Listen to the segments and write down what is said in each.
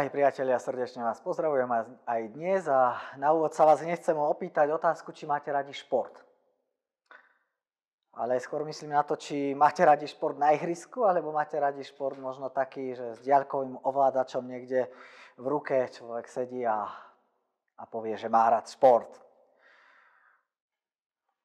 Drahí priatelia, srdečne vás pozdravujem aj dnes a na úvod sa vás nechcem opýtať otázku, či máte radi šport. Ale skôr myslím na to, či máte radi šport na ihrisku, alebo máte radi šport možno taký, že s diaľkovým ovládačom niekde v ruke človek sedí a, a povie, že má rád šport.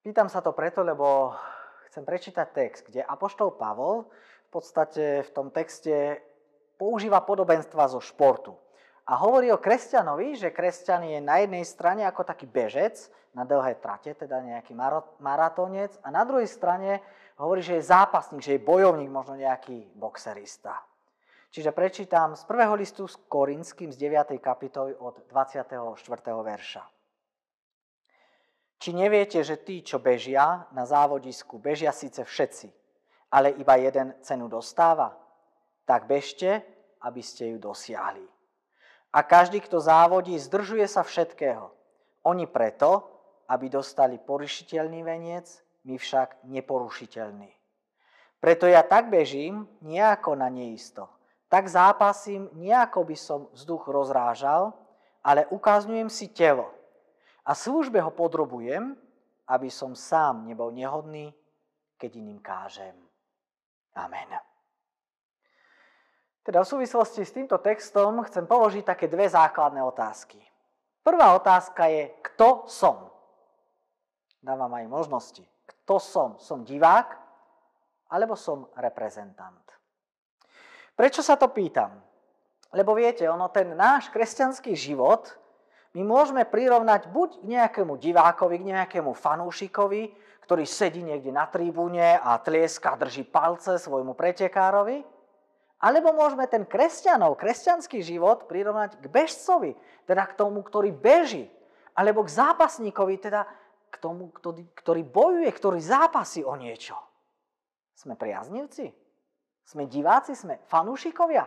Pýtam sa to preto, lebo chcem prečítať text, kde Apoštol Pavol v podstate v tom texte používa podobenstva zo športu. A hovorí o kresťanovi, že kresťan je na jednej strane ako taký bežec na dlhé trate, teda nejaký maratónec, a na druhej strane hovorí, že je zápasník, že je bojovník, možno nejaký boxerista. Čiže prečítam z prvého listu s Korinským z 9. kapitoly od 24. verša. Či neviete, že tí, čo bežia na závodisku, bežia síce všetci, ale iba jeden cenu dostáva? Tak bežte, aby ste ju dosiahli. A každý, kto závodí, zdržuje sa všetkého. Oni preto, aby dostali porušiteľný veniec, my však neporušiteľný. Preto ja tak bežím, nejako na neisto. Tak zápasím, nejako by som vzduch rozrážal, ale ukazňujem si telo. A službe ho podrobujem, aby som sám nebol nehodný, keď iným kážem. Amen. Teda v súvislosti s týmto textom chcem položiť také dve základné otázky. Prvá otázka je, kto som? Dávam aj možnosti. Kto som? Som divák alebo som reprezentant? Prečo sa to pýtam? Lebo viete, ono ten náš kresťanský život my môžeme prirovnať buď k nejakému divákovi, k nejakému fanúšikovi, ktorý sedí niekde na tribúne a tlieska, drží palce svojmu pretekárovi, alebo môžeme ten kresťanov, kresťanský život prirovnať k bežcovi, teda k tomu, ktorý beží. Alebo k zápasníkovi, teda k tomu, ktorý, ktorý bojuje, ktorý zápasí o niečo. Sme priaznivci? Sme diváci? Sme fanúšikovia?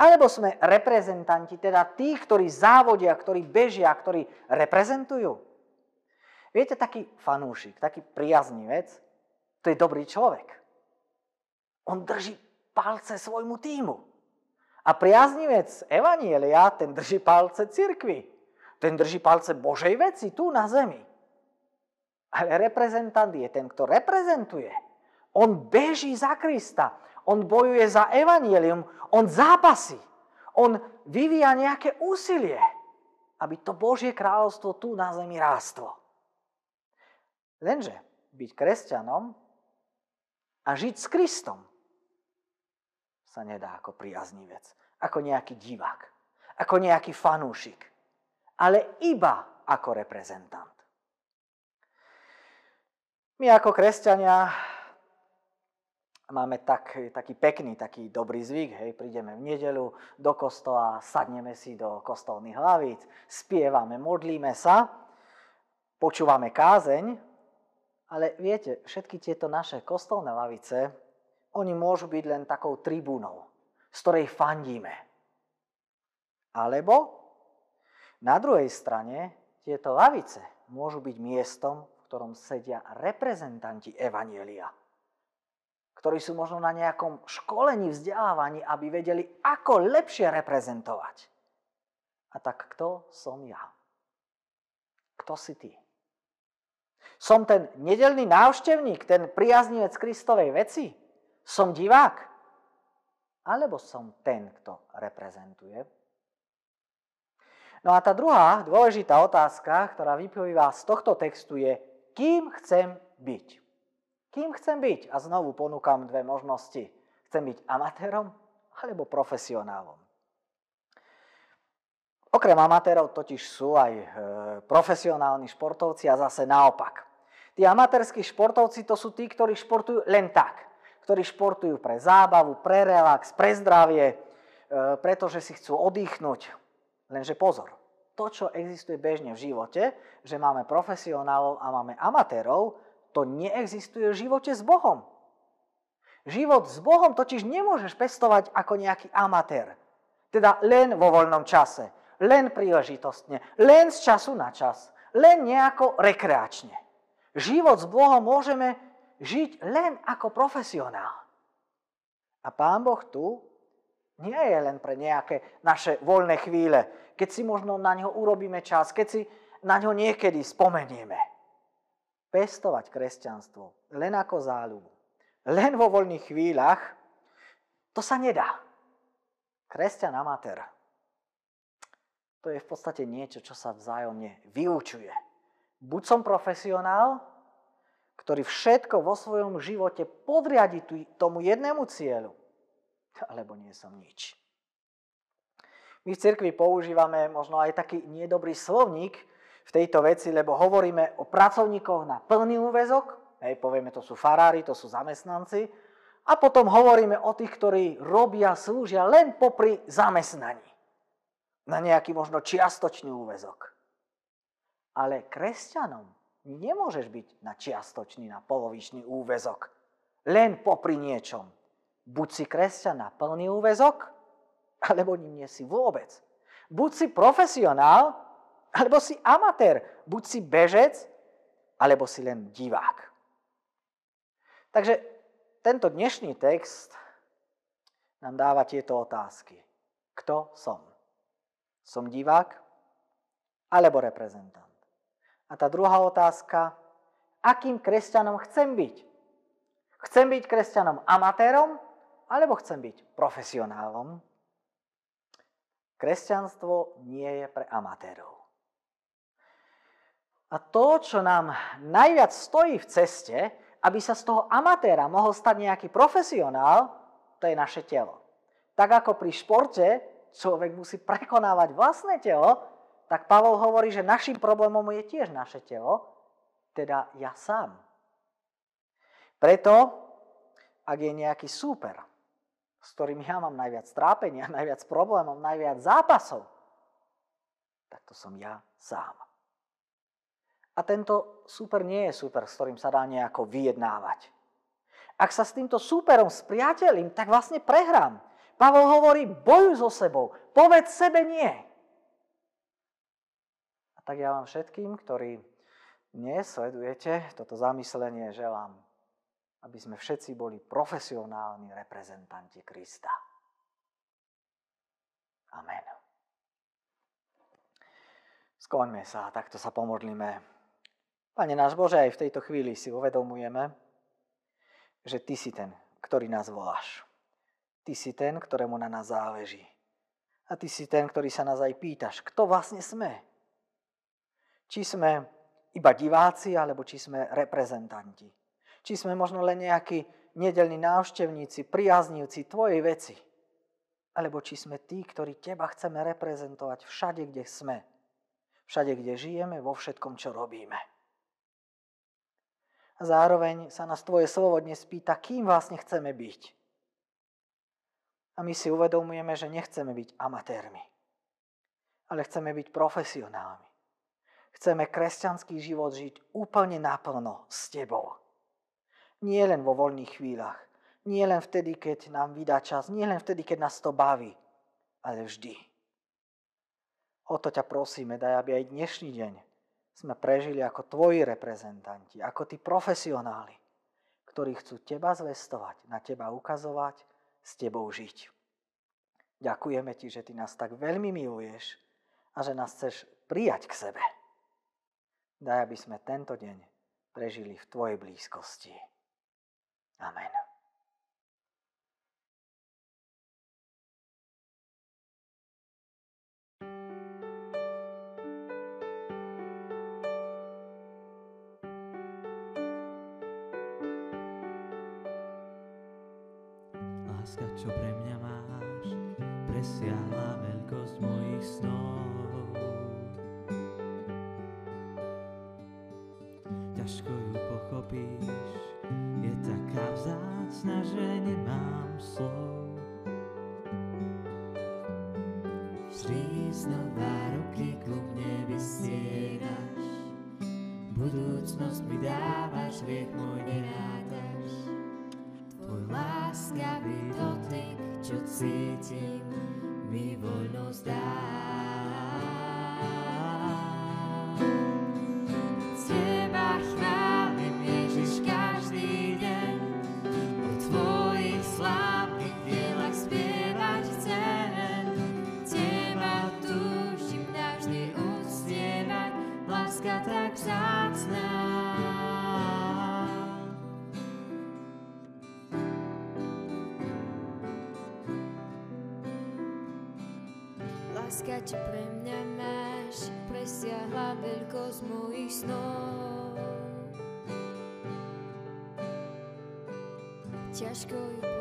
Alebo sme reprezentanti, teda tí, ktorí závodia, ktorí bežia, ktorí reprezentujú? Viete, taký fanúšik, taký priaznivec, to je dobrý človek. On drží palce svojmu týmu. A priaznivec Evanielia, ten drží palce cirkvi. Ten drží palce Božej veci tu na zemi. Ale reprezentant je ten, kto reprezentuje. On beží za Krista. On bojuje za Evanielium. On zápasí. On vyvíja nejaké úsilie, aby to Božie kráľovstvo tu na zemi rástlo. Lenže byť kresťanom a žiť s Kristom sa nedá ako priaznivec, ako nejaký divák, ako nejaký fanúšik, ale iba ako reprezentant. My ako kresťania máme tak, taký pekný, taký dobrý zvyk, hej, prídeme v nedelu do kostola, sadneme si do kostolných hlavíc, spievame, modlíme sa, počúvame kázeň, ale viete, všetky tieto naše kostolné lavice oni môžu byť len takou tribúnou, z ktorej fandíme. Alebo na druhej strane tieto lavice môžu byť miestom, v ktorom sedia reprezentanti Evanielia, ktorí sú možno na nejakom školení, vzdelávaní, aby vedeli, ako lepšie reprezentovať. A tak kto som ja? Kto si ty? Som ten nedelný návštevník, ten priaznivec Kristovej veci? Som divák? Alebo som ten, kto reprezentuje? No a tá druhá dôležitá otázka, ktorá vyplýva z tohto textu je, kým chcem byť? Kým chcem byť? A znovu ponúkam dve možnosti. Chcem byť amatérom alebo profesionálom. Okrem amatérov totiž sú aj e, profesionálni športovci a zase naopak. Tí amatérskí športovci to sú tí, ktorí športujú len tak ktorí športujú pre zábavu, pre relax, pre zdravie, e, pretože si chcú oddychnúť. Lenže pozor, to, čo existuje bežne v živote, že máme profesionálov a máme amatérov, to neexistuje v živote s Bohom. Život s Bohom totiž nemôžeš pestovať ako nejaký amatér. Teda len vo voľnom čase, len príležitostne, len z času na čas, len nejako rekreačne. Život s Bohom môžeme žiť len ako profesionál. A Pán Boh tu nie je len pre nejaké naše voľné chvíle, keď si možno na ňo urobíme čas, keď si na ňo niekedy spomenieme. Pestovať kresťanstvo len ako záľubu, len vo voľných chvíľach, to sa nedá. Kresťan amatér. To je v podstate niečo, čo sa vzájomne vyučuje. Buď som profesionál, ktorý všetko vo svojom živote podriadi tomu jednému cieľu, alebo nie som nič. My v cirkvi používame možno aj taký nedobrý slovník v tejto veci, lebo hovoríme o pracovníkoch na plný úvezok, hej, povieme, to sú farári, to sú zamestnanci, a potom hovoríme o tých, ktorí robia, slúžia len popri zamestnaní. Na nejaký možno čiastočný úvezok. Ale kresťanom nemôžeš byť na čiastočný, na polovičný úvezok. Len popri niečom. Buď si kresťan na plný úvezok, alebo ním nie si vôbec. Buď si profesionál, alebo si amatér. Buď si bežec, alebo si len divák. Takže tento dnešný text nám dáva tieto otázky. Kto som? Som divák alebo reprezentant? A tá druhá otázka, akým kresťanom chcem byť? Chcem byť kresťanom amatérom alebo chcem byť profesionálom? Kresťanstvo nie je pre amatérov. A to, čo nám najviac stojí v ceste, aby sa z toho amatéra mohol stať nejaký profesionál, to je naše telo. Tak ako pri športe človek musí prekonávať vlastné telo, tak Pavol hovorí, že našim problémom je tiež naše telo, teda ja sám. Preto, ak je nejaký súper, s ktorým ja mám najviac trápenia, najviac problémov, najviac zápasov, tak to som ja sám. A tento super nie je super, s ktorým sa dá nejako vyjednávať. Ak sa s týmto súperom spriateľím, tak vlastne prehrám. Pavol hovorí, bojuj so sebou, povedz sebe nie tak ja vám všetkým, ktorí nesledujete toto zamyslenie, želám, aby sme všetci boli profesionálni reprezentanti Krista. Amen. Skloňme sa, takto sa pomodlíme. Pane náš Bože, aj v tejto chvíli si uvedomujeme, že Ty si ten, ktorý nás voláš. Ty si ten, ktorému na nás záleží. A Ty si ten, ktorý sa nás aj pýtaš, kto vlastne sme. Či sme iba diváci, alebo či sme reprezentanti. Či sme možno len nejakí nedelní návštevníci, priaznivci tvojej veci. Alebo či sme tí, ktorí teba chceme reprezentovať všade, kde sme. Všade, kde žijeme, vo všetkom, čo robíme. A zároveň sa nás tvoje slovo dnes pýta, kým vlastne chceme byť. A my si uvedomujeme, že nechceme byť amatérmi, ale chceme byť profesionálmi. Chceme kresťanský život žiť úplne naplno s Tebou. Nie len vo voľných chvíľach, nie len vtedy, keď nám vydá čas, nie len vtedy, keď nás to baví, ale vždy. O to ťa prosíme, daj, aby aj dnešný deň sme prežili ako tvoji reprezentanti, ako tí profesionáli, ktorí chcú teba zvestovať, na teba ukazovať, s tebou žiť. Ďakujeme ti, že ty nás tak veľmi miluješ a že nás chceš prijať k sebe. Daj, aby sme tento deň prežili v Tvojej blízkosti. Amen. Láska, čo pre mňa máš, presiahla veľkosť mojich snov. Ťažko ju pochopíš. Je taká vzácna, že nemám slov. Vždy znova ruky ku mne vystieraš. Budúcnosť mi dávaš, hriech môj nerátaš. Tvoj láskavý dotyk, čo cítim, mi voľnosť dáš. láska, čo pre mňa máš, presiahla veľkosť mojich snov. Ťažko ju